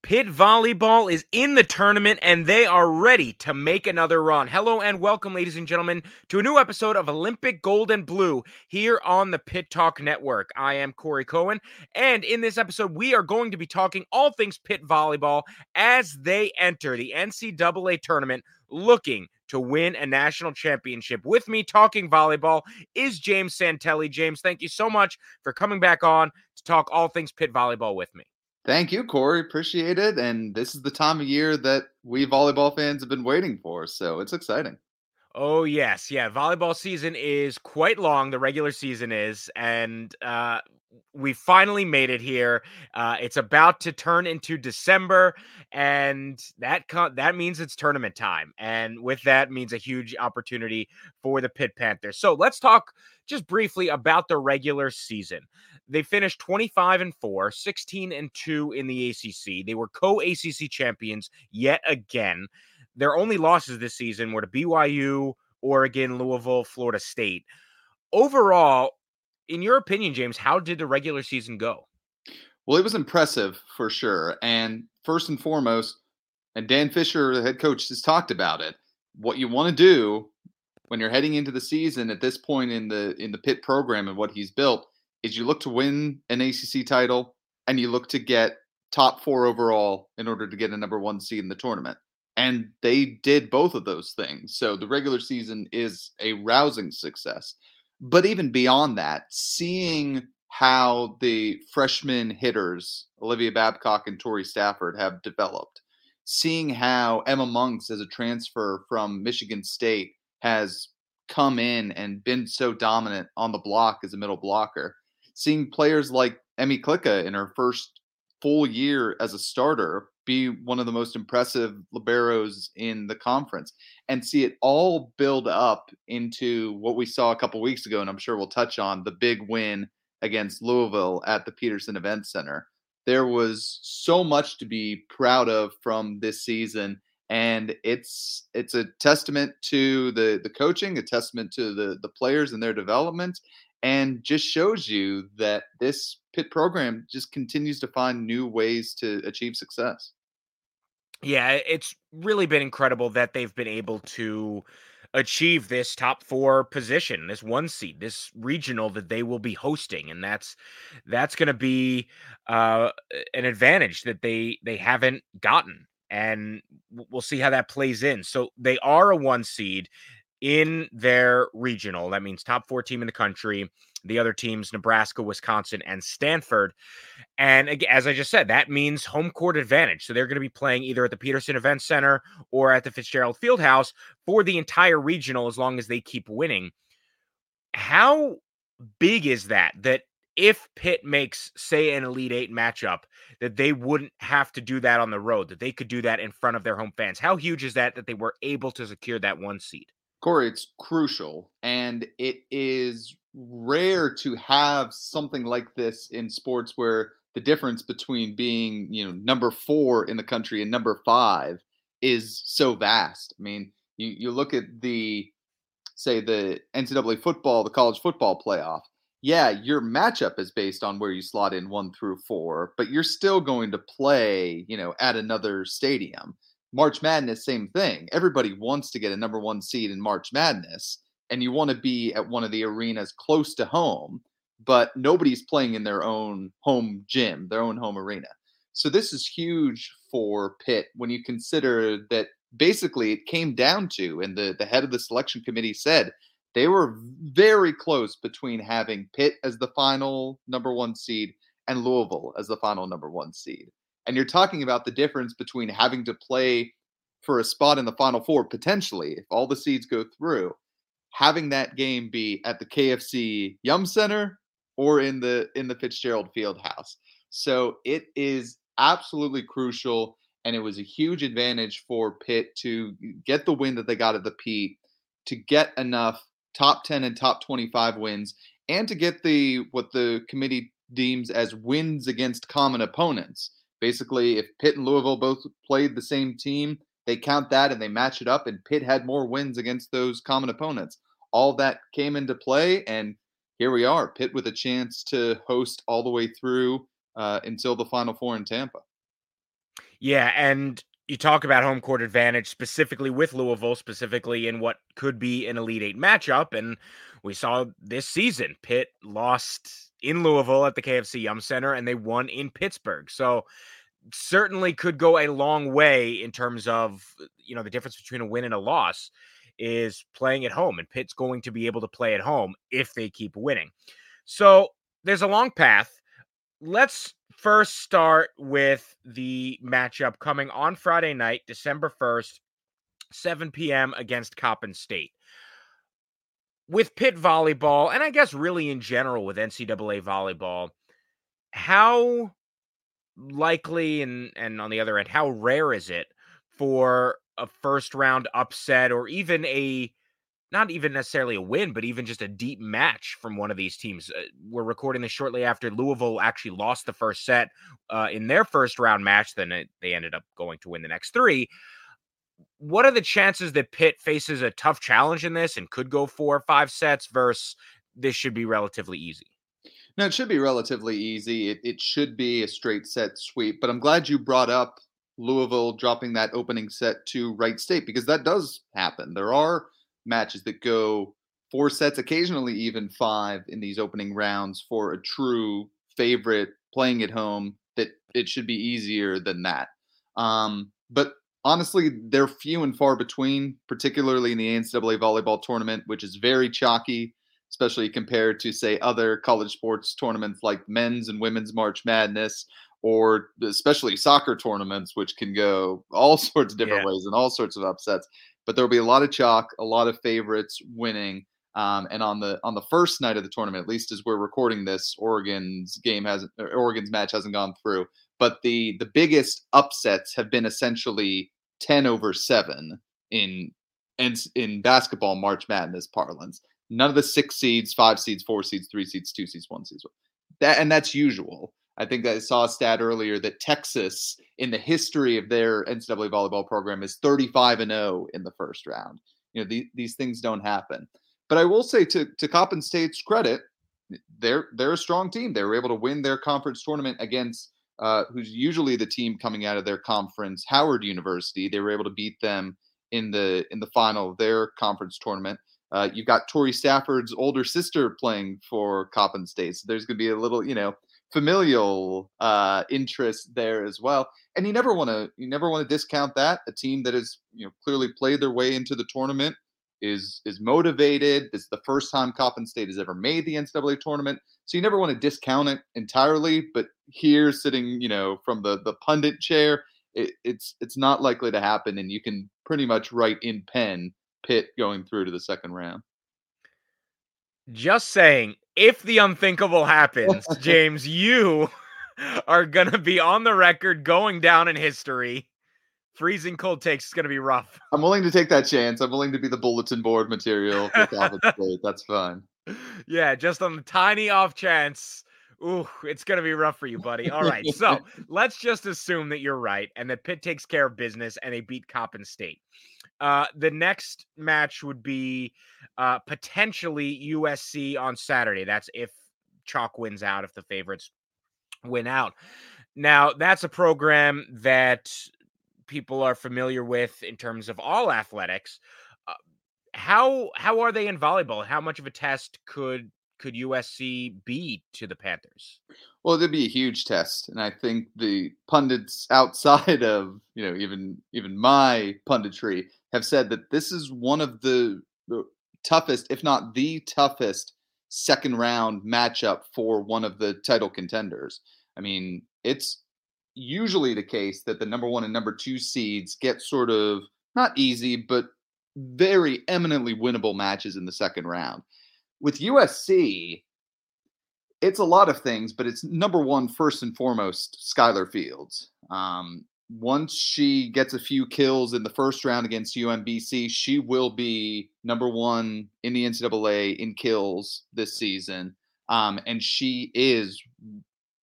Pitt Volleyball is in the tournament and they are ready to make another run. Hello and welcome, ladies and gentlemen, to a new episode of Olympic Gold and Blue here on the Pitt Talk Network. I am Corey Cohen, and in this episode, we are going to be talking all things Pitt Volleyball as they enter the NCAA tournament looking to win a national championship. With me talking volleyball is James Santelli. James, thank you so much for coming back on to talk all things Pitt Volleyball with me. Thank you, Corey. Appreciate it. And this is the time of year that we volleyball fans have been waiting for. So it's exciting. Oh, yes. Yeah. Volleyball season is quite long. The regular season is. And uh, we finally made it here. Uh, it's about to turn into December, and that co- that means it's tournament time, and with that means a huge opportunity for the Pitt Panthers. So let's talk just briefly about the regular season. They finished 25 and 4, 16 and 2 in the ACC. They were co ACC champions yet again. Their only losses this season were to BYU, Oregon, Louisville, Florida State. Overall, in your opinion, James, how did the regular season go? Well, it was impressive for sure. And first and foremost, and Dan Fisher, the head coach, has talked about it. What you want to do when you're heading into the season at this point in the in the Pitt program and what he's built is you look to win an ACC title and you look to get top four overall in order to get a number one seed in the tournament. And they did both of those things. So the regular season is a rousing success. But even beyond that, seeing how the freshman hitters, Olivia Babcock and Torrey Stafford, have developed, seeing how Emma Monks, as a transfer from Michigan State, has come in and been so dominant on the block as a middle blocker, seeing players like Emmy Klika in her first full year as a starter be one of the most impressive liberos in the conference and see it all build up into what we saw a couple weeks ago and I'm sure we'll touch on the big win against Louisville at the Peterson Event Center. There was so much to be proud of from this season and it's it's a testament to the the coaching, a testament to the the players and their development and just shows you that this Pitt program just continues to find new ways to achieve success. Yeah, it's really been incredible that they've been able to achieve this top four position, this one seed, this regional that they will be hosting, and that's that's going to be uh, an advantage that they they haven't gotten, and we'll see how that plays in. So they are a one seed in their regional. That means top four team in the country. The other teams, Nebraska, Wisconsin, and Stanford. And as I just said, that means home court advantage. So they're going to be playing either at the Peterson Event Center or at the Fitzgerald Fieldhouse for the entire regional as long as they keep winning. How big is that? That if Pitt makes, say, an Elite Eight matchup, that they wouldn't have to do that on the road, that they could do that in front of their home fans. How huge is that that they were able to secure that one seed? Corey, it's crucial. And it is rare to have something like this in sports where the difference between being, you know, number four in the country and number five is so vast. I mean, you, you look at the, say, the NCAA football, the college football playoff. Yeah, your matchup is based on where you slot in one through four, but you're still going to play, you know, at another stadium. March Madness, same thing. Everybody wants to get a number one seed in March Madness, and you want to be at one of the arenas close to home, but nobody's playing in their own home gym, their own home arena. So this is huge for Pitt when you consider that basically it came down to, and the, the head of the selection committee said they were very close between having Pitt as the final number one seed and Louisville as the final number one seed. And you're talking about the difference between having to play for a spot in the final four potentially, if all the seeds go through, having that game be at the KFC Yum Center or in the in the Fitzgerald Field House. So it is absolutely crucial. And it was a huge advantage for Pitt to get the win that they got at the Pete, to get enough top 10 and top 25 wins, and to get the what the committee deems as wins against common opponents. Basically, if Pitt and Louisville both played the same team, they count that and they match it up, and Pitt had more wins against those common opponents. All that came into play, and here we are, Pitt with a chance to host all the way through uh, until the Final Four in Tampa. Yeah, and you talk about home court advantage specifically with Louisville, specifically in what could be an Elite Eight matchup. And we saw this season, Pitt lost in Louisville at the KFC Yum Center and they won in Pittsburgh. So certainly could go a long way in terms of, you know, the difference between a win and a loss is playing at home. And Pitt's going to be able to play at home if they keep winning. So there's a long path. Let's first start with the matchup coming on Friday night, December 1st, 7 p.m. against Coppin State. With Pitt volleyball, and I guess really in general with NCAA volleyball, how likely and and on the other end, how rare is it for a first round upset or even a not even necessarily a win, but even just a deep match from one of these teams. Uh, we're recording this shortly after Louisville actually lost the first set uh, in their first round match. Then it, they ended up going to win the next three. What are the chances that Pitt faces a tough challenge in this and could go four or five sets versus this should be relatively easy? No, it should be relatively easy. It, it should be a straight set sweep. But I'm glad you brought up Louisville dropping that opening set to Wright State because that does happen. There are matches that go four sets, occasionally even five in these opening rounds for a true favorite playing at home, that it should be easier than that. Um, but honestly, they're few and far between, particularly in the NCAA volleyball tournament, which is very chalky, especially compared to, say, other college sports tournaments like men's and women's March Madness, or especially soccer tournaments, which can go all sorts of different yeah. ways and all sorts of upsets but there will be a lot of chalk, a lot of favorites winning. Um, and on the on the first night of the tournament, at least as we're recording this, Oregon's game hasn't Oregon's match hasn't gone through. But the the biggest upsets have been essentially ten over seven in in in basketball March Madness parlance. None of the six seeds, five seeds, four seeds, three seeds, two seeds, one seeds. That and that's usual. I think I saw a stat earlier that Texas, in the history of their NCAA volleyball program, is 35 and 0 in the first round. You know, the, these things don't happen. But I will say to to Coppin State's credit, they're they're a strong team. They were able to win their conference tournament against uh, who's usually the team coming out of their conference, Howard University. They were able to beat them in the in the final of their conference tournament. Uh, you've got Torrey Stafford's older sister playing for Coppin State, so there's going to be a little, you know, familial uh, interest there as well. And you never want to you never want to discount that. A team that has you know clearly played their way into the tournament is is motivated. This is the first time Coppin State has ever made the NCAA tournament, so you never want to discount it entirely. But here, sitting you know from the the pundit chair, it, it's it's not likely to happen, and you can pretty much write in pen Pitt going through to the second round. Just saying, if the unthinkable happens, James, you are going to be on the record going down in history. Freezing cold takes is going to be rough. I'm willing to take that chance. I'm willing to be the bulletin board material That's fine. Yeah, just on the tiny off chance. Ooh, it's going to be rough for you, buddy. All right. So let's just assume that you're right and that Pitt takes care of business and they beat Coppin State. Uh, the next match would be uh, potentially USC on Saturday. That's if Chalk wins out, if the favorites win out. Now, that's a program that people are familiar with in terms of all athletics. Uh, how how are they in volleyball? How much of a test could could USC be to the Panthers? Well, it'd be a huge test, and I think the pundits outside of you know even even my punditry have said that this is one of the, the toughest, if not the toughest, second round matchup for one of the title contenders. I mean, it's usually the case that the number one and number two seeds get sort of not easy, but very eminently winnable matches in the second round. With USC, it's a lot of things, but it's number one, first and foremost, Skylar Fields. Um, once she gets a few kills in the first round against UMBC, she will be number one in the NCAA in kills this season. Um, and she is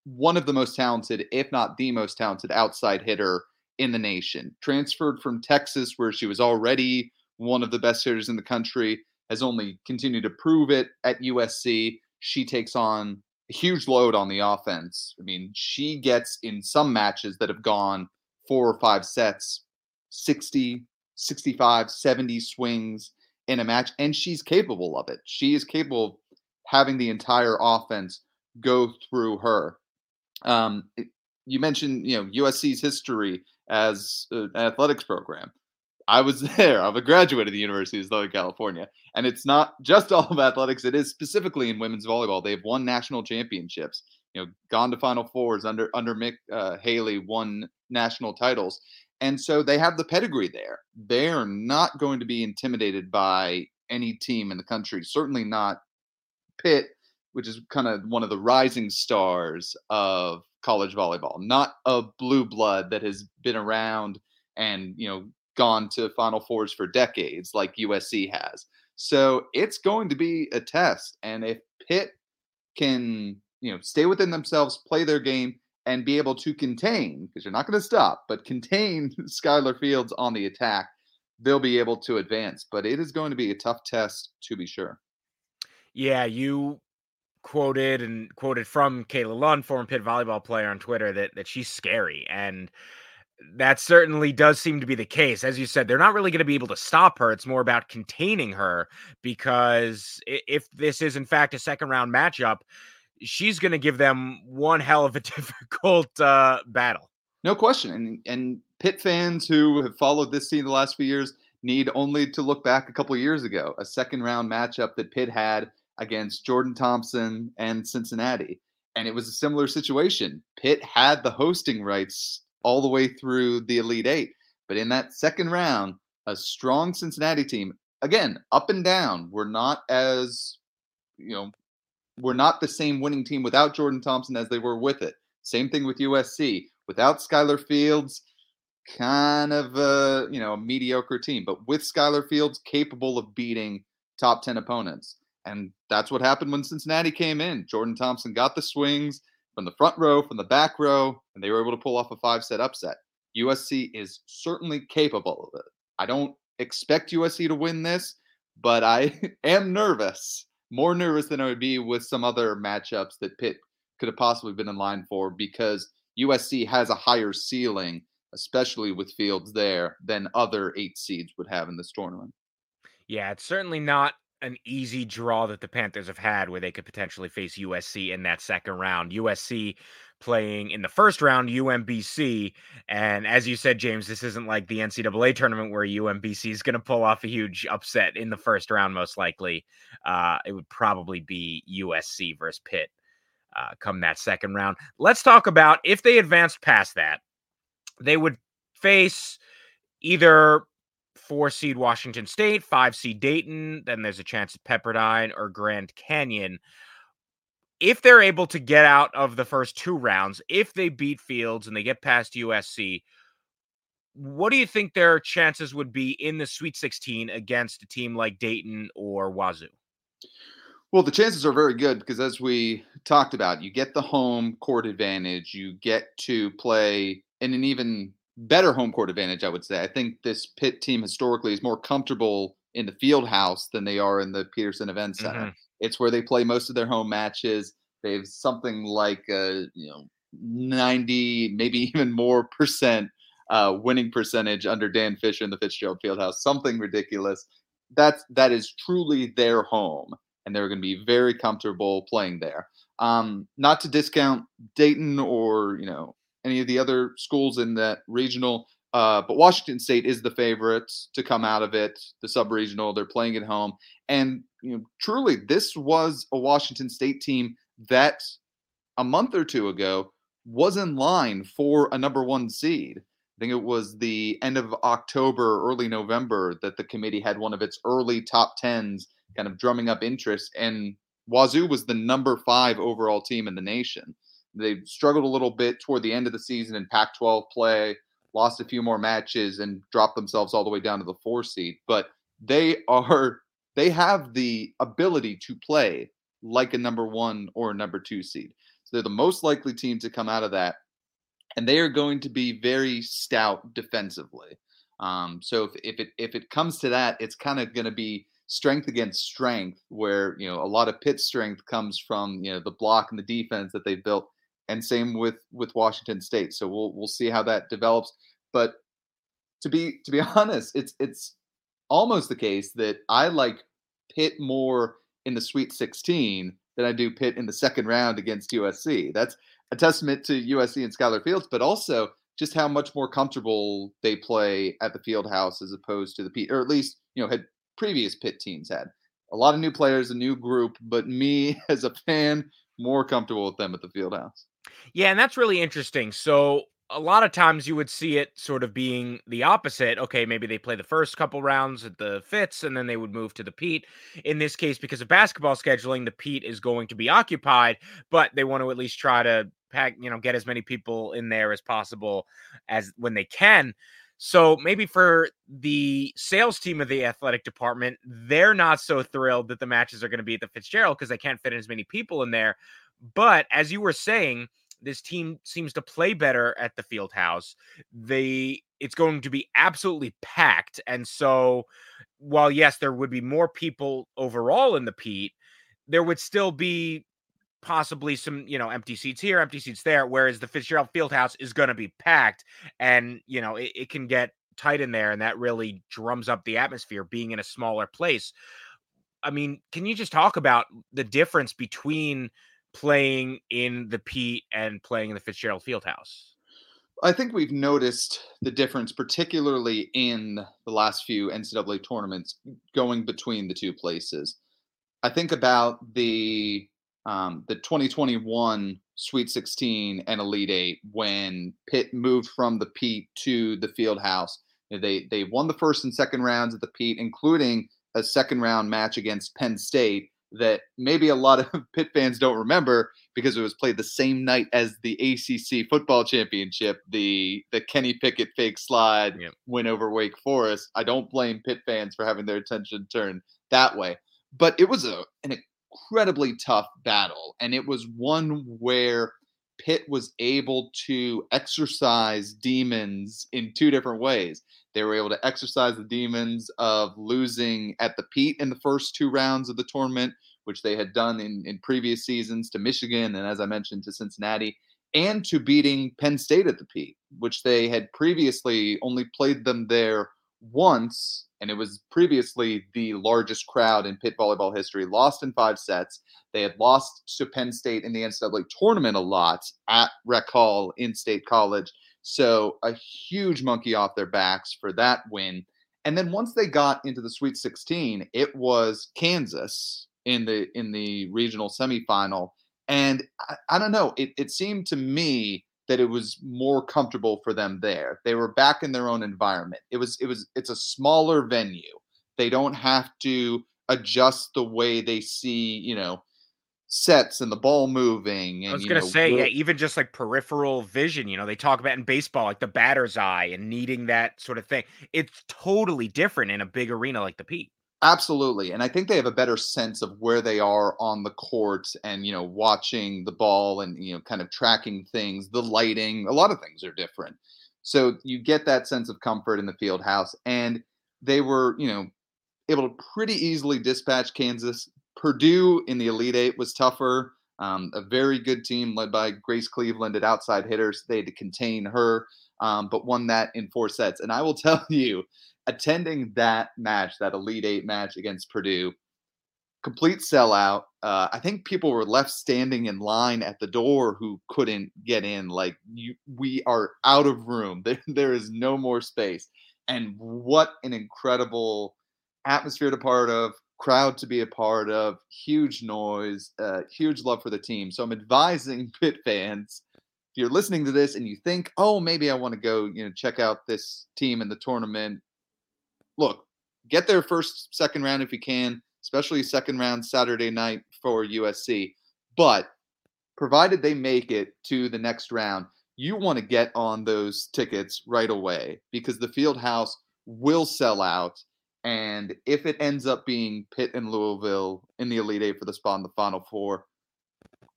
one of the most talented, if not the most talented, outside hitter in the nation. Transferred from Texas, where she was already one of the best hitters in the country, has only continued to prove it at USC. She takes on a huge load on the offense. I mean, she gets in some matches that have gone four or five sets 60, 65, 70 swings in a match, and she's capable of it. She is capable of having the entire offense go through her. Um, you mentioned, you know, USC's history as an athletics program. I was there. I'm a graduate of the University of Southern California, and it's not just all of athletics. It is specifically in women's volleyball. They've won national championships. You know, gone to Final Fours under under Mick uh, Haley, won national titles, and so they have the pedigree there. They are not going to be intimidated by any team in the country. Certainly not Pitt, which is kind of one of the rising stars of college volleyball, not a blue blood that has been around and you know gone to Final Fours for decades like USC has. So it's going to be a test, and if Pitt can you know stay within themselves, play their game, and be able to contain because you're not going to stop, but contain Skylar Fields on the attack, they'll be able to advance. But it is going to be a tough test to be sure. Yeah, you quoted and quoted from Kayla Lund, former Pitt volleyball player on Twitter, that that she's scary, and that certainly does seem to be the case. As you said, they're not really going to be able to stop her. It's more about containing her because if this is in fact a second round matchup, she's going to give them one hell of a difficult uh, battle. No question, and and Pitt fans who have followed this team the last few years need only to look back a couple years ago, a second round matchup that Pitt had against Jordan Thompson and Cincinnati. And it was a similar situation. Pitt had the hosting rights all the way through the Elite Eight. But in that second round, a strong Cincinnati team, again, up and down, we're not as, you know, we're not the same winning team without Jordan Thompson as they were with it. Same thing with USC. Without Skylar Fields, kind of a, you know, a mediocre team. But with Skylar Fields, capable of beating top 10 opponents. And that's what happened when Cincinnati came in. Jordan Thompson got the swings from the front row, from the back row, and they were able to pull off a five set upset. USC is certainly capable of it. I don't expect USC to win this, but I am nervous, more nervous than I would be with some other matchups that Pitt could have possibly been in line for because USC has a higher ceiling, especially with Fields there, than other eight seeds would have in this tournament. Yeah, it's certainly not an easy draw that the Panthers have had where they could potentially face USC in that second round. USC playing in the first round UMBC. And as you said, James, this isn't like the NCAA tournament where UMBC is going to pull off a huge upset in the first round, most likely. Uh, it would probably be USC versus Pitt uh, come that second round. Let's talk about if they advanced past that, they would face either four seed Washington State, five seed Dayton. Then there's a chance at Pepperdine or Grand Canyon. If they're able to get out of the first two rounds, if they beat Fields and they get past USC, what do you think their chances would be in the Sweet 16 against a team like Dayton or Wazoo? Well, the chances are very good because, as we talked about, you get the home court advantage. You get to play in an even better home court advantage, I would say. I think this Pitt team historically is more comfortable in the field house than they are in the Peterson Event Center. Mm-hmm. It's where they play most of their home matches. They have something like a, you know, 90, maybe even more percent uh, winning percentage under Dan Fisher in the Fitzgerald Fieldhouse. Something ridiculous. That's that is truly their home. and they're going to be very comfortable playing there. Um, not to discount Dayton or you know any of the other schools in that regional, uh, but Washington State is the favorites to come out of it. The sub-regional, they're playing at home, and you know truly, this was a Washington State team that a month or two ago was in line for a number one seed. I think it was the end of October, early November that the committee had one of its early top tens kind of drumming up interest. And Wazoo was the number five overall team in the nation. They struggled a little bit toward the end of the season in Pac 12 play, lost a few more matches, and dropped themselves all the way down to the four seed. But they are, they have the ability to play like a number one or a number two seed. So they're the most likely team to come out of that and they are going to be very stout defensively. Um, so if, if it if it comes to that, it's kind of going to be strength against strength, where you know a lot of Pitt strength comes from you know the block and the defense that they built, and same with with Washington State. So we'll we'll see how that develops. But to be to be honest, it's it's almost the case that I like Pitt more in the Sweet 16 than I do Pitt in the second round against USC. That's a testament to USC and Skylar Fields, but also just how much more comfortable they play at the field house as opposed to the Pete, or at least, you know, had previous Pitt teams had. A lot of new players, a new group, but me as a fan, more comfortable with them at the field house. Yeah, and that's really interesting. So a lot of times you would see it sort of being the opposite. Okay, maybe they play the first couple rounds at the Fitz and then they would move to the Pete. In this case, because of basketball scheduling, the Pete is going to be occupied, but they want to at least try to pack, you know, get as many people in there as possible as when they can. So maybe for the sales team of the athletic department, they're not so thrilled that the matches are going to be at the Fitzgerald because they can't fit as many people in there. But as you were saying, this team seems to play better at the field house. They it's going to be absolutely packed. And so while yes, there would be more people overall in the Pete, there would still be possibly some, you know, empty seats here, empty seats there, whereas the Fitzgerald Fieldhouse is going to be packed and, you know, it, it can get tight in there and that really drums up the atmosphere being in a smaller place. I mean, can you just talk about the difference between playing in the Pete and playing in the Fitzgerald Fieldhouse? I think we've noticed the difference, particularly in the last few NCAA tournaments, going between the two places. I think about the um, the 2021 Sweet 16 and Elite Eight when Pitt moved from the Pete to the Fieldhouse. They they won the first and second rounds of the Pete, including a second round match against Penn State that maybe a lot of Pitt fans don't remember because it was played the same night as the ACC football championship, the the Kenny Pickett fake slide yep. win over Wake Forest. I don't blame Pitt fans for having their attention turned that way, but it was a an incredibly tough battle, and it was one where Pitt was able to exercise demons in two different ways. They were able to exercise the demons of losing at the Pete in the first two rounds of the tournament, which they had done in, in previous seasons to Michigan and, as I mentioned, to Cincinnati, and to beating Penn State at the Pete, which they had previously only played them there once, and it was previously the largest crowd in Pitt volleyball history, lost in five sets. They had lost to Penn State in the NCAA tournament a lot at Rec Hall in State College. So a huge monkey off their backs for that win. And then once they got into the Sweet 16, it was Kansas in the in the regional semifinal. And I, I don't know, it, it seemed to me that it was more comfortable for them there. They were back in their own environment. It was it was it's a smaller venue. They don't have to adjust the way they see, you know, sets and the ball moving. And, I was gonna know, say, yeah, even just like peripheral vision. You know, they talk about in baseball like the batter's eye and needing that sort of thing. It's totally different in a big arena like the Pete. Absolutely, and I think they have a better sense of where they are on the court, and you know, watching the ball and you know, kind of tracking things. The lighting, a lot of things are different. So you get that sense of comfort in the field house, and they were, you know, able to pretty easily dispatch Kansas Purdue in the Elite Eight was tougher. Um, a very good team led by Grace Cleveland at outside hitters. They had to contain her, um, but won that in four sets. And I will tell you, attending that match, that Elite Eight match against Purdue, complete sellout. Uh, I think people were left standing in line at the door who couldn't get in. Like you, we are out of room. There, there is no more space. And what an incredible atmosphere to part of, crowd to be a part of, huge noise, uh, huge love for the team. So I'm advising Pitt fans, if you're listening to this and you think, oh, maybe I want to go, you know, check out this team in the tournament. Look, get there first, second round if you can especially second round Saturday night for USC. But provided they make it to the next round, you want to get on those tickets right away because the field house will sell out. And if it ends up being Pitt and Louisville in the Elite Eight for the spot in the Final Four,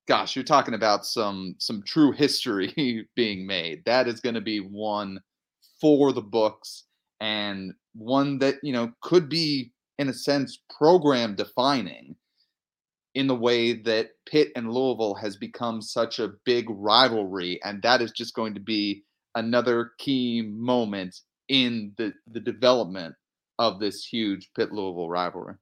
gosh, you're talking about some some true history being made. That is going to be one for the books and one that you know could be in a sense, program defining in the way that Pitt and Louisville has become such a big rivalry. And that is just going to be another key moment in the, the development of this huge Pitt Louisville rivalry.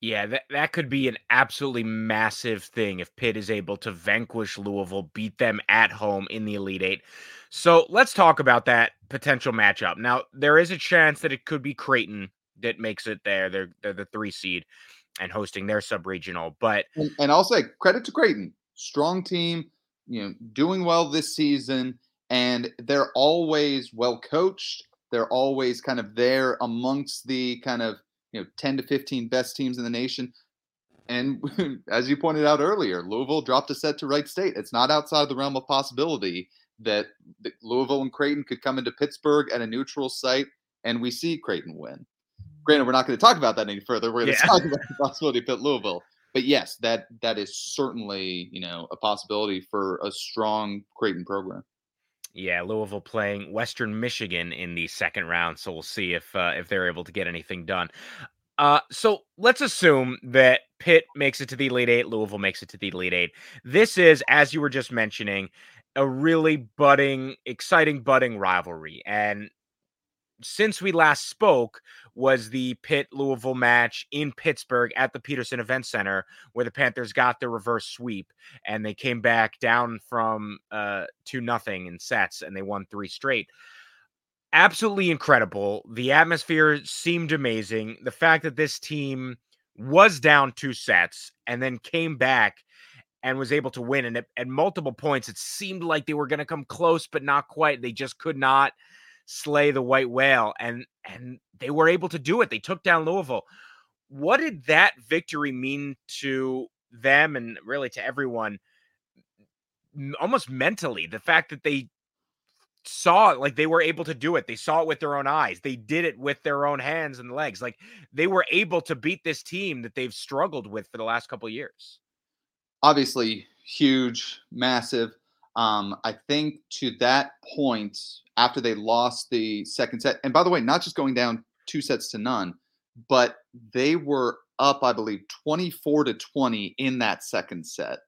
Yeah, that, that could be an absolutely massive thing if Pitt is able to vanquish Louisville, beat them at home in the Elite Eight. So let's talk about that potential matchup. Now, there is a chance that it could be Creighton that makes it there. They're they're the three seed and hosting their sub regional. But and, and I'll say credit to Creighton, strong team, you know, doing well this season, and they're always well coached. They're always kind of there amongst the kind of you know 10 to 15 best teams in the nation. And as you pointed out earlier, Louisville dropped a set to Wright State. It's not outside the realm of possibility that, Louisville and Creighton could come into Pittsburgh at a neutral site and we see Creighton win granted, we're not going to talk about that any further. We're going to yeah. talk about the possibility of Pitt Louisville. But yes, that that is certainly you know a possibility for a strong Creighton program. Yeah, Louisville playing Western Michigan in the second round, so we'll see if uh, if they're able to get anything done. Uh, so let's assume that Pitt makes it to the Elite Eight, Louisville makes it to the Elite Eight. This is, as you were just mentioning, a really budding, exciting budding rivalry, and since we last spoke was the Pitt Louisville match in Pittsburgh at the Peterson Event Center, where the Panthers got the reverse sweep and they came back down from uh, two nothing in sets and they won three straight. Absolutely incredible. The atmosphere seemed amazing. The fact that this team was down two sets and then came back and was able to win. And at, at multiple points, it seemed like they were going to come close, but not quite. They just could not slay the white whale and and they were able to do it. They took down Louisville. What did that victory mean to them and really to everyone almost mentally? The fact that they saw it like they were able to do it. They saw it with their own eyes. They did it with their own hands and legs. Like they were able to beat this team that they've struggled with for the last couple years. Obviously, huge, massive. Um, I think to that point, after they lost the second set, and by the way, not just going down two sets to none, but they were up, I believe, 24 to 20 in that second set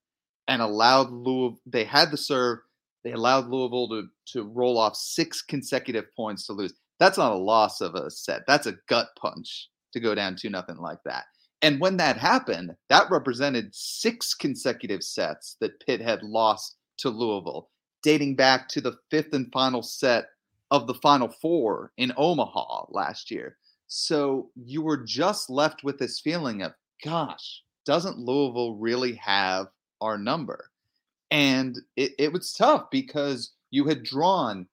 and allowed Louisville, they had the serve, they allowed Louisville to, to roll off six consecutive points to lose. That's not a loss of a set. That's a gut punch to go down two nothing like that. And when that happened, that represented six consecutive sets that Pitt had lost to Louisville, dating back to the fifth and final set of the Final Four in Omaha last year. So you were just left with this feeling of, gosh, doesn't Louisville really have our number? And it, it was tough because you had drawn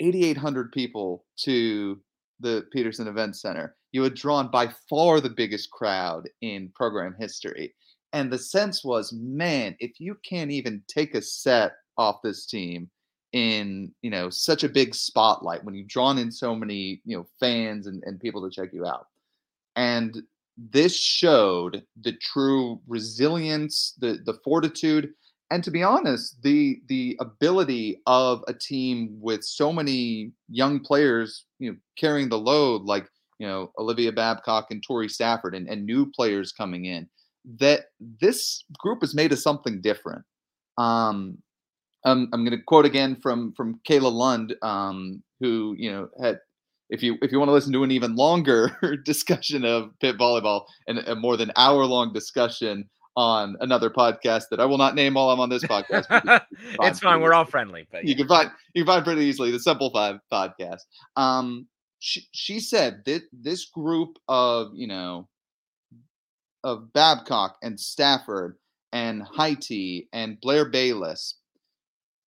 8,800 people to the Peterson Event Center. You had drawn by far the biggest crowd in program history. And the sense was, man, if you can't even take a set off this team in, you know, such a big spotlight when you've drawn in so many, you know, fans and, and people to check you out. And this showed the true resilience, the the fortitude, and to be honest, the the ability of a team with so many young players, you know, carrying the load, like you know Olivia Babcock and Torrey Stafford, and, and new players coming in that this group is made of something different. Um, I'm, I'm going to quote again from from Kayla Lund, um, who you know had if you if you want to listen to an even longer discussion of Pitt volleyball and a more than hour long discussion on another podcast that I will not name while I'm on this podcast. it's fine. We're all friendly, but yeah. you can find you can find pretty easily the Simple Five podcast. Um, she, she said that this group of you know of Babcock and Stafford and Heite and Blair Bayless,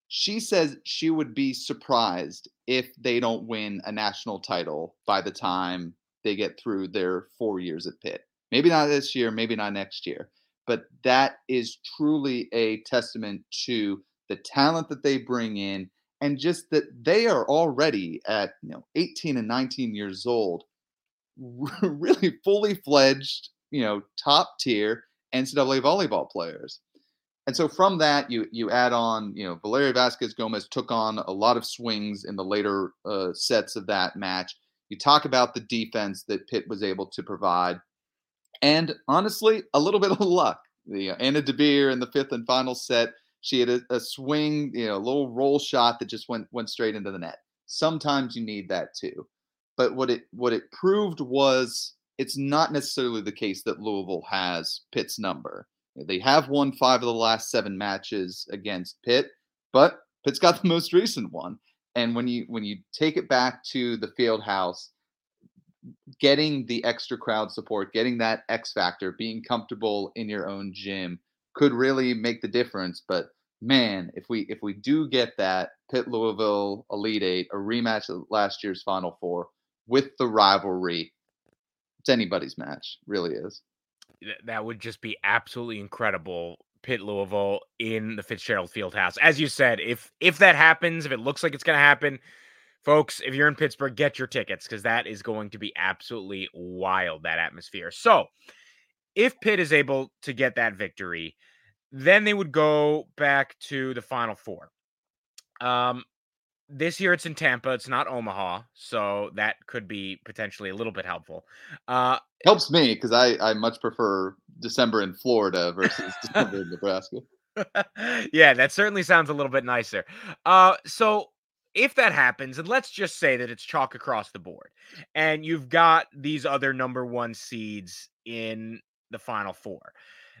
she says she would be surprised if they don't win a national title by the time they get through their four years at Pitt. Maybe not this year, maybe not next year, but that is truly a testament to the talent that they bring in and just that they are already at you know 18 and 19 years old really fully fledged you know top tier ncaa volleyball players and so from that you you add on you know valeria vasquez gomez took on a lot of swings in the later uh, sets of that match you talk about the defense that pitt was able to provide and honestly a little bit of luck the uh, anna debeer in the fifth and final set she had a, a swing, you know, a little roll shot that just went went straight into the net. Sometimes you need that too. But what it what it proved was it's not necessarily the case that Louisville has Pitt's number. They have won five of the last seven matches against Pitt, but Pitt's got the most recent one. And when you when you take it back to the field house, getting the extra crowd support, getting that X factor, being comfortable in your own gym could really make the difference. But man, if we if we do get that Pitt Louisville Elite Eight, a rematch of last year's Final Four with the rivalry, it's anybody's match. Really is. That would just be absolutely incredible. Pitt Louisville in the Fitzgerald Fieldhouse. As you said, if if that happens, if it looks like it's going to happen, folks, if you're in Pittsburgh, get your tickets because that is going to be absolutely wild. That atmosphere. So, if Pitt is able to get that victory, then they would go back to the Final Four. Um, this year it's in Tampa. It's not Omaha, so that could be potentially a little bit helpful. Uh, Helps me because I I much prefer December in Florida versus December in Nebraska. yeah, that certainly sounds a little bit nicer. Uh, so if that happens, and let's just say that it's chalk across the board, and you've got these other number one seeds in the Final Four.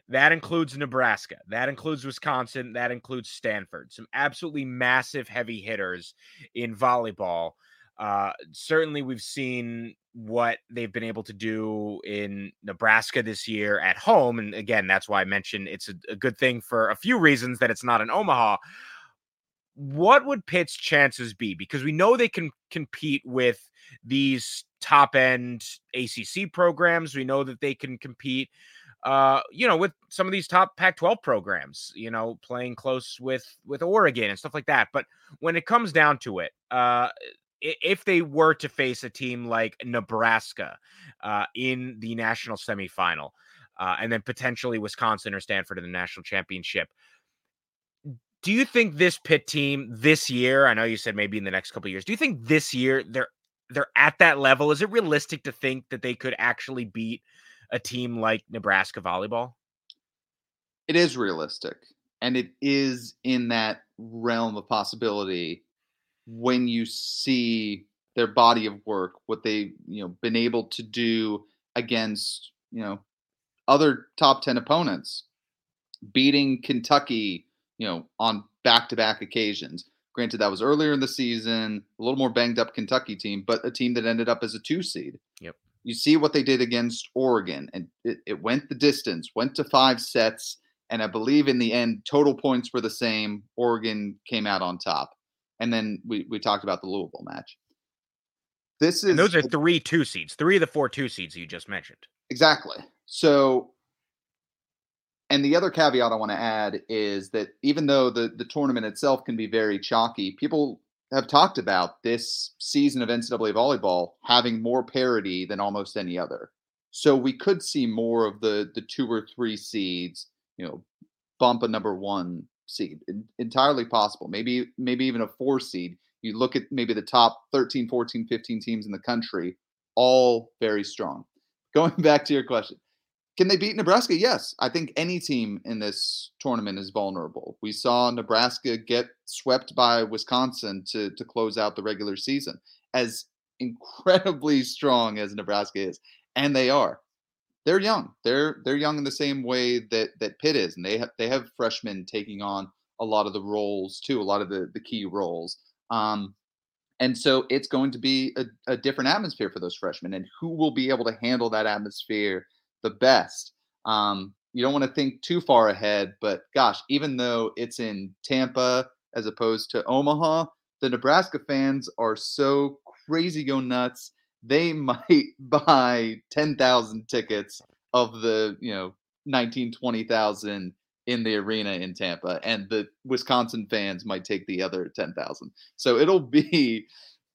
That includes Nebraska. That includes Wisconsin. That includes Stanford. Some absolutely massive heavy hitters in volleyball. Uh, certainly, we've seen what they've been able to do in Nebraska this year at home. And again, that's why I mentioned it's a, a good thing for a few reasons that it's not in Omaha. What would Pitt's chances be? Because we know they can compete with these top end ACC programs. We know that they can compete uh, you know, with some of these top Pac-12 programs, you know, playing close with with Oregon and stuff like that. But when it comes down to it, uh, if they were to face a team like Nebraska uh, in the national semifinal, uh, and then potentially Wisconsin or Stanford in the national championship, do you think this Pitt team this year? I know you said maybe in the next couple years. Do you think this year they're they're at that level? Is it realistic to think that they could actually beat? A team like Nebraska volleyball? It is realistic. And it is in that realm of possibility when you see their body of work, what they, you know, been able to do against, you know, other top 10 opponents, beating Kentucky, you know, on back-to-back occasions. Granted, that was earlier in the season, a little more banged up Kentucky team, but a team that ended up as a two seed. Yep you see what they did against Oregon, and it, it went the distance, went to five sets, and I believe in the end, total points were the same. Oregon came out on top, and then we we talked about the Louisville match. This is and those are three two seeds, three of the four two seeds you just mentioned. Exactly. So, and the other caveat I want to add is that even though the the tournament itself can be very chalky, people have talked about this season of NCAA volleyball having more parity than almost any other. So we could see more of the the two or three seeds, you know, bump a number one seed. Entirely possible. Maybe maybe even a four seed. You look at maybe the top 13, 14, 15 teams in the country, all very strong. Going back to your question, can they beat Nebraska? Yes. I think any team in this tournament is vulnerable. We saw Nebraska get swept by Wisconsin to, to close out the regular season. As incredibly strong as Nebraska is, and they are, they're young. They're they're young in the same way that that Pitt is, and they have they have freshmen taking on a lot of the roles too, a lot of the the key roles. Um, and so it's going to be a, a different atmosphere for those freshmen, and who will be able to handle that atmosphere the best? Um, you don't want to think too far ahead, but gosh, even though it's in Tampa as opposed to Omaha, the Nebraska fans are so crazy go nuts. They might buy 10,000 tickets of the, you know, 19, 20,000 in the arena in Tampa, and the Wisconsin fans might take the other 10,000. So it'll be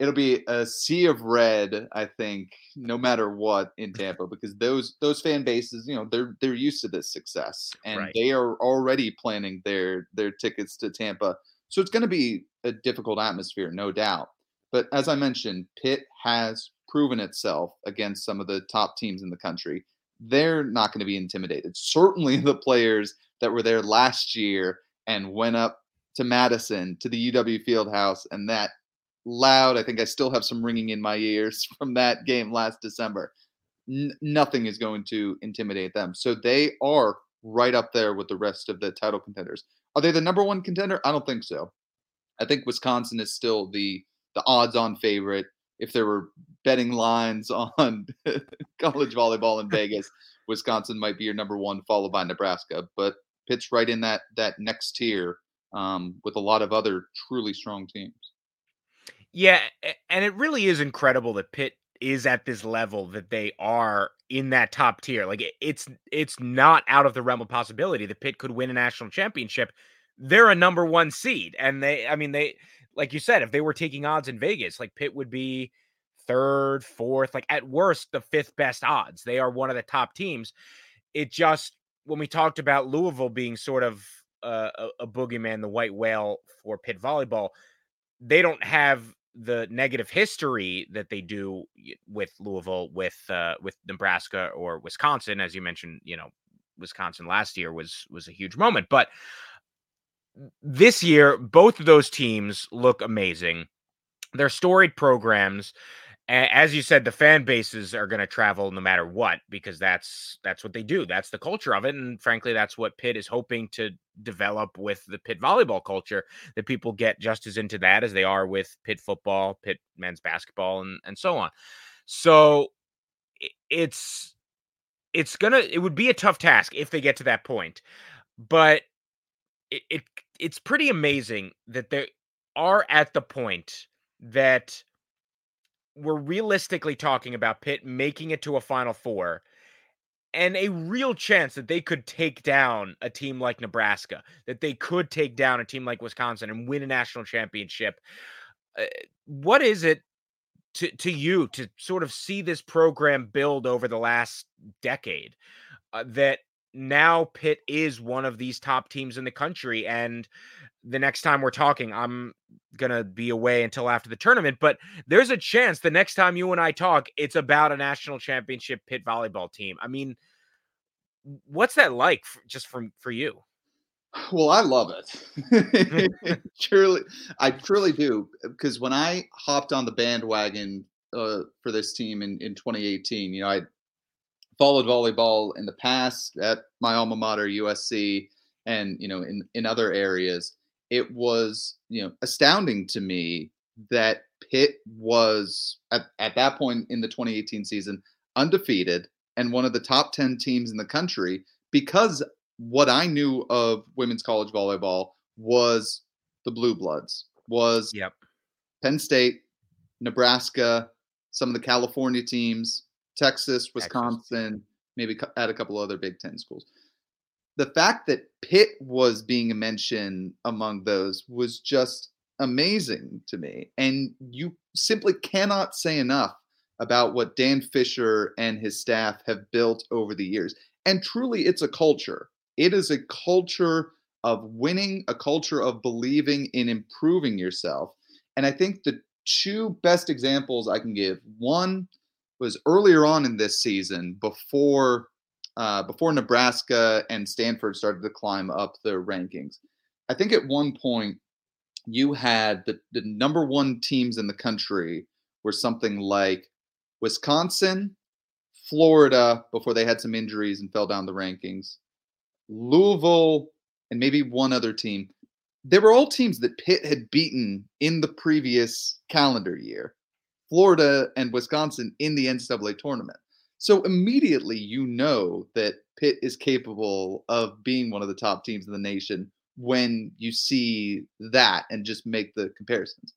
it'll be a sea of red, I think, no matter what in Tampa, because those those fan bases, you know, they're they're used to this success, and right. they are already planning their their tickets to Tampa. So it's going to be a difficult atmosphere, no doubt. But as I mentioned, Pitt has proven itself against some of the top teams in the country. They're not going to be intimidated. Certainly, the players that were there last year and went up to Madison to the UW Fieldhouse, and that loud. I think I still have some ringing in my ears from that game last December. N- nothing is going to intimidate them. So they are right up there with the rest of the title contenders. Are they the number one contender? I don't think so. I think Wisconsin is still the the odds-on favorite. If there were betting lines on college volleyball in Vegas, Wisconsin might be your number one, followed by Nebraska. But Pitt's right in that that next tier um, with a lot of other truly strong teams. Yeah, and it really is incredible that Pitt is at this level that they are in that top tier. Like it's it's not out of the realm of possibility that Pitt could win a national championship. They're a number one seed, and they, I mean, they, like you said, if they were taking odds in Vegas, like Pitt would be third, fourth, like at worst the fifth best odds. They are one of the top teams. It just when we talked about Louisville being sort of a, a boogeyman, the white whale for Pitt volleyball, they don't have the negative history that they do with Louisville, with uh, with Nebraska or Wisconsin, as you mentioned, you know, Wisconsin last year was was a huge moment, but this year both of those teams look amazing. They're storied programs as you said, the fan bases are going to travel no matter what because that's that's what they do. That's the culture of it, and frankly, that's what Pitt is hoping to develop with the Pitt volleyball culture. That people get just as into that as they are with Pitt football, Pitt men's basketball, and and so on. So it's it's gonna it would be a tough task if they get to that point, but it, it it's pretty amazing that they are at the point that we're realistically talking about Pitt making it to a Final Four and a real chance that they could take down a team like Nebraska, that they could take down a team like Wisconsin and win a national championship. Uh, what is it to to you to sort of see this program build over the last decade uh, that now Pitt is one of these top teams in the country and the next time we're talking, I'm gonna be away until after the tournament. But there's a chance the next time you and I talk, it's about a national championship Pitt volleyball team. I mean, what's that like for, just from for you? Well, I love it. truly, I truly do. Because when I hopped on the bandwagon uh, for this team in, in 2018, you know, I followed volleyball in the past at my alma mater, USC, and you know, in in other areas it was you know astounding to me that Pitt was at, at that point in the 2018 season undefeated and one of the top 10 teams in the country because what I knew of women's college volleyball was the blue bloods was yep. Penn State, Nebraska, some of the California teams, Texas, Wisconsin, Texas. maybe add a couple other Big 10 schools the fact that Pitt was being mentioned among those was just amazing to me. And you simply cannot say enough about what Dan Fisher and his staff have built over the years. And truly, it's a culture. It is a culture of winning, a culture of believing in improving yourself. And I think the two best examples I can give one was earlier on in this season before uh, before Nebraska and Stanford started to climb up the rankings. I think at one point you had the, the number one teams in the country were something like Wisconsin, Florida before they had some injuries and fell down the rankings, Louisville, and maybe one other team. They were all teams that Pitt had beaten in the previous calendar year. Florida and Wisconsin in the NCAA tournament. So immediately you know that Pitt is capable of being one of the top teams in the nation when you see that and just make the comparisons.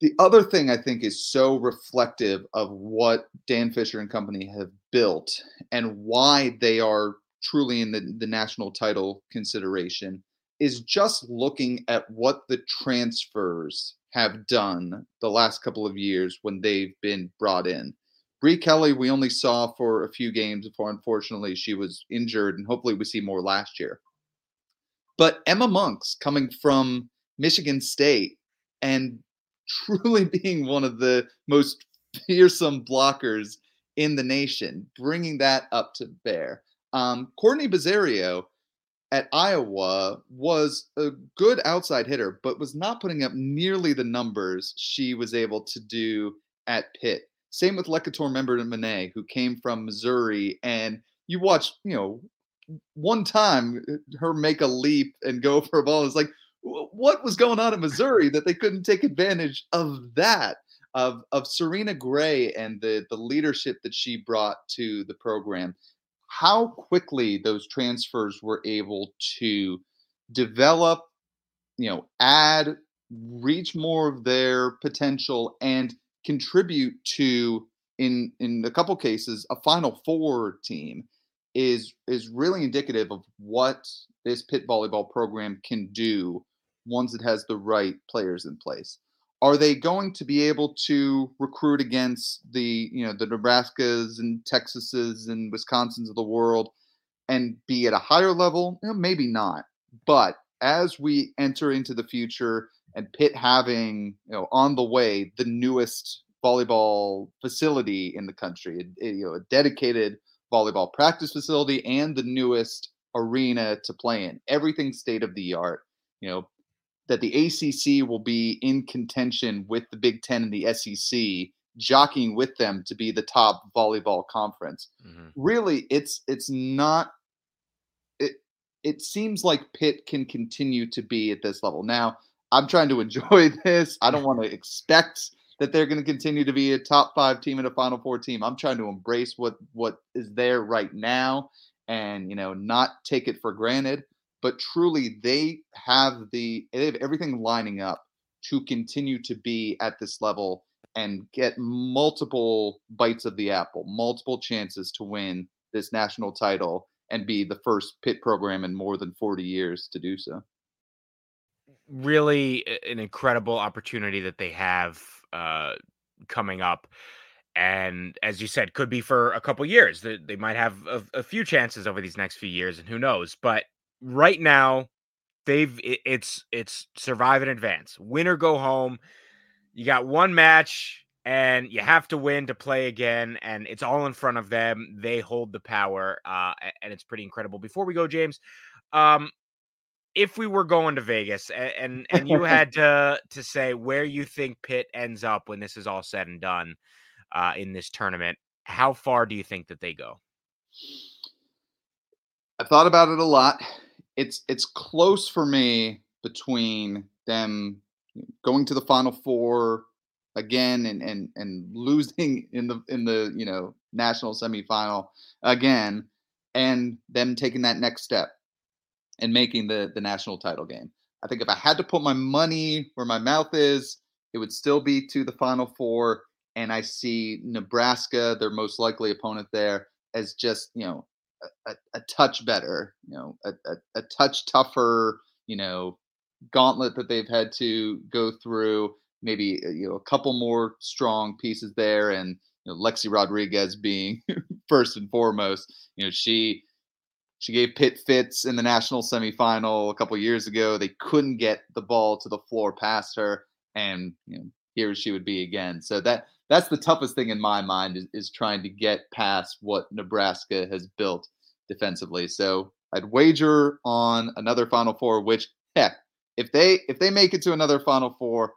The other thing I think is so reflective of what Dan Fisher and company have built and why they are truly in the, the national title consideration is just looking at what the transfers have done the last couple of years when they've been brought in. Bree Kelly, we only saw for a few games before, unfortunately, she was injured, and hopefully we see more last year. But Emma Monks coming from Michigan State and truly being one of the most fearsome blockers in the nation, bringing that up to bear. Um, Courtney Buzzerio at Iowa was a good outside hitter, but was not putting up nearly the numbers she was able to do at Pitt. Same with Leketor Member-Meneh, who came from Missouri, and you watch, you know, one time uh, her make a leap and go for a ball. It's like, what was going on in Missouri that they couldn't take advantage of that? Of of Serena Gray and the the leadership that she brought to the program how quickly those transfers were able to develop, you know, add, reach more of their potential, and contribute to in in a couple cases a Final Four team is is really indicative of what this Pitt volleyball program can do once it has the right players in place are they going to be able to recruit against the you know the Nebraskas and Texases and Wisconsins of the world and be at a higher level? You know, maybe not. But as we enter into the future and Pitt having you know on the way the newest volleyball facility in the country, you know a dedicated volleyball practice facility and the newest arena to play in, everything state of the art. You know, that the ACC will be in contention with the Big Ten and the SEC, jockeying with them to be the top volleyball conference. Mm-hmm. Really, it's it's not. It it seems like Pitt can continue to be at this level. Now, I'm trying to enjoy this. I don't want to expect that they're going to continue to be a top five team and a Final Four team. I'm trying to embrace what what is there right now, and you know, not take it for granted but truly they have the they have everything lining up to continue to be at this level and get multiple bites of the apple, multiple chances to win this national title and be the first Pitt program in more than 40 years to do so. Really an incredible opportunity that they have uh, coming up. And as you said, could be for a couple years. They, might have a, a few chances over these next few years, and who knows? But right now they've it's it's survive in advance. Win or go home you got one match and you have to win to play again and it's all in front of them. They hold the power uh and it's pretty incredible. Before we go james um if we were going to vegas and and, and you had to to say where you think pitt ends up when this is all said and done uh in this tournament how far do you think that they go? I've thought about it a lot it's it's close for me between them going to the final four again and and and losing in the in the you know national semifinal again and them taking that next step and making the the national title game. I think if I had to put my money where my mouth is, it would still be to the final four and I see Nebraska, their most likely opponent there, as just, you know, a, a touch better, you know, a, a, a touch tougher, you know, gauntlet that they've had to go through. Maybe uh, you know a couple more strong pieces there, and you know, Lexi Rodriguez being first and foremost. You know, she she gave Pitt fits in the national semifinal a couple years ago. They couldn't get the ball to the floor past her, and you know, here she would be again. So that that's the toughest thing in my mind is, is trying to get past what Nebraska has built defensively. So I'd wager on another Final Four. Which heck, if they if they make it to another Final Four,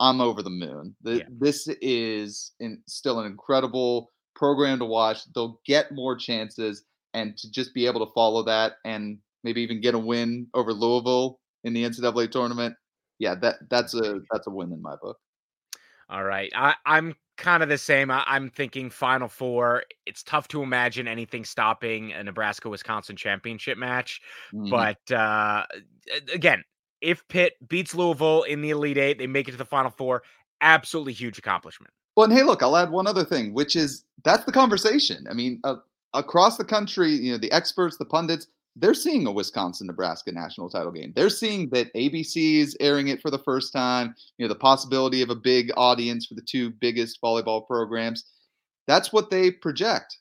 I'm over the moon. The, yeah. This is in, still an incredible program to watch. They'll get more chances, and to just be able to follow that and maybe even get a win over Louisville in the NCAA tournament. Yeah, that that's a that's a win in my book. All right, I, I'm kind of the same. I, am thinking Final Four. It's tough to imagine anything stopping a Nebraska Wisconsin championship match. Mm-hmm. But uh, again, if Pitt beats Louisville in the Elite Eight, they make it to the Final Four. Absolutely huge accomplishment. Well, and hey, look, I'll add one other thing, which is that's the conversation. I mean, uh, across the country, you know, the experts, the pundits, they're seeing a Wisconsin Nebraska national title game. They're seeing that ABC is airing it for the first time, you know, the possibility of a big audience for the two biggest volleyball programs. That's what they project.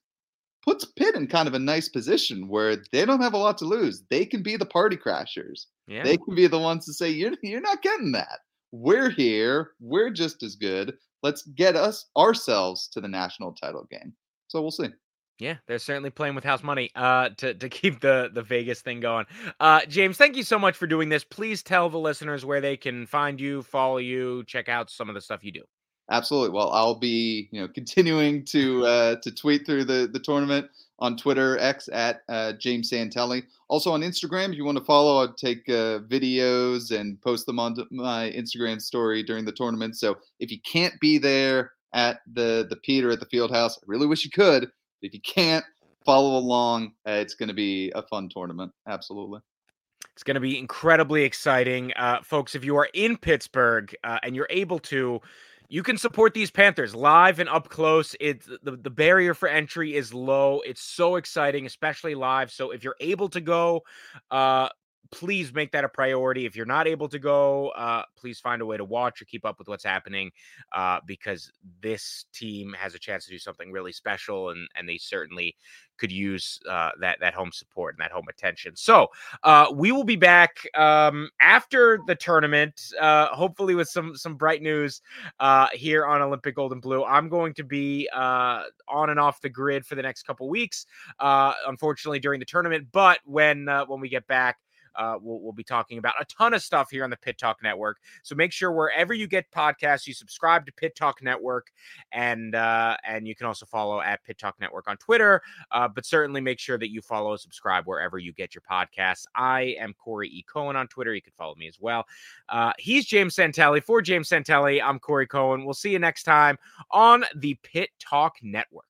Puts Pitt in kind of a nice position where they don't have a lot to lose. They can be the party crashers. Yeah. They can be the ones to say, You're you're not getting that. We're here. We're just as good. Let's get us ourselves to the national title game. So we'll see. Yeah, they're certainly playing with house money uh, to to keep the the Vegas thing going. Uh, James, thank you so much for doing this. Please tell the listeners where they can find you, follow you, check out some of the stuff you do. Absolutely. Well, I'll be you know continuing to uh, to tweet through the the tournament on Twitter X at uh, James Santelli. Also on Instagram, if you want to follow, I take uh, videos and post them on my Instagram story during the tournament. So if you can't be there at the the Peter at the Field House, I really wish you could if you can't follow along, uh, it's going to be a fun tournament. Absolutely. It's going to be incredibly exciting. Uh, folks, if you are in Pittsburgh uh, and you're able to, you can support these Panthers live and up close. It's the, the barrier for entry is low. It's so exciting, especially live. So if you're able to go, uh, please make that a priority. If you're not able to go, uh, please find a way to watch or keep up with what's happening uh, because this team has a chance to do something really special, and and they certainly could use uh, that that home support and that home attention. So uh, we will be back um, after the tournament, uh, hopefully with some some bright news uh, here on Olympic Gold and Blue. I'm going to be on and off the grid for the next couple weeks, unfortunately during the tournament. But when when we get back, uh, we'll, we'll be talking about a ton of stuff here on the Pitt Talk Network. So make sure wherever you get podcasts, you subscribe to Pitt Talk Network, and uh, and you can also follow at Pitt Talk Network on Twitter. Uh, but certainly make sure that you follow, subscribe wherever you get your podcasts. I am Corey E. Cohen on Twitter. You can follow me as well. Uh, he's James Santelli. For James Santelli, I'm Corey Cohen. We'll see you next time on the Pitt Talk Network.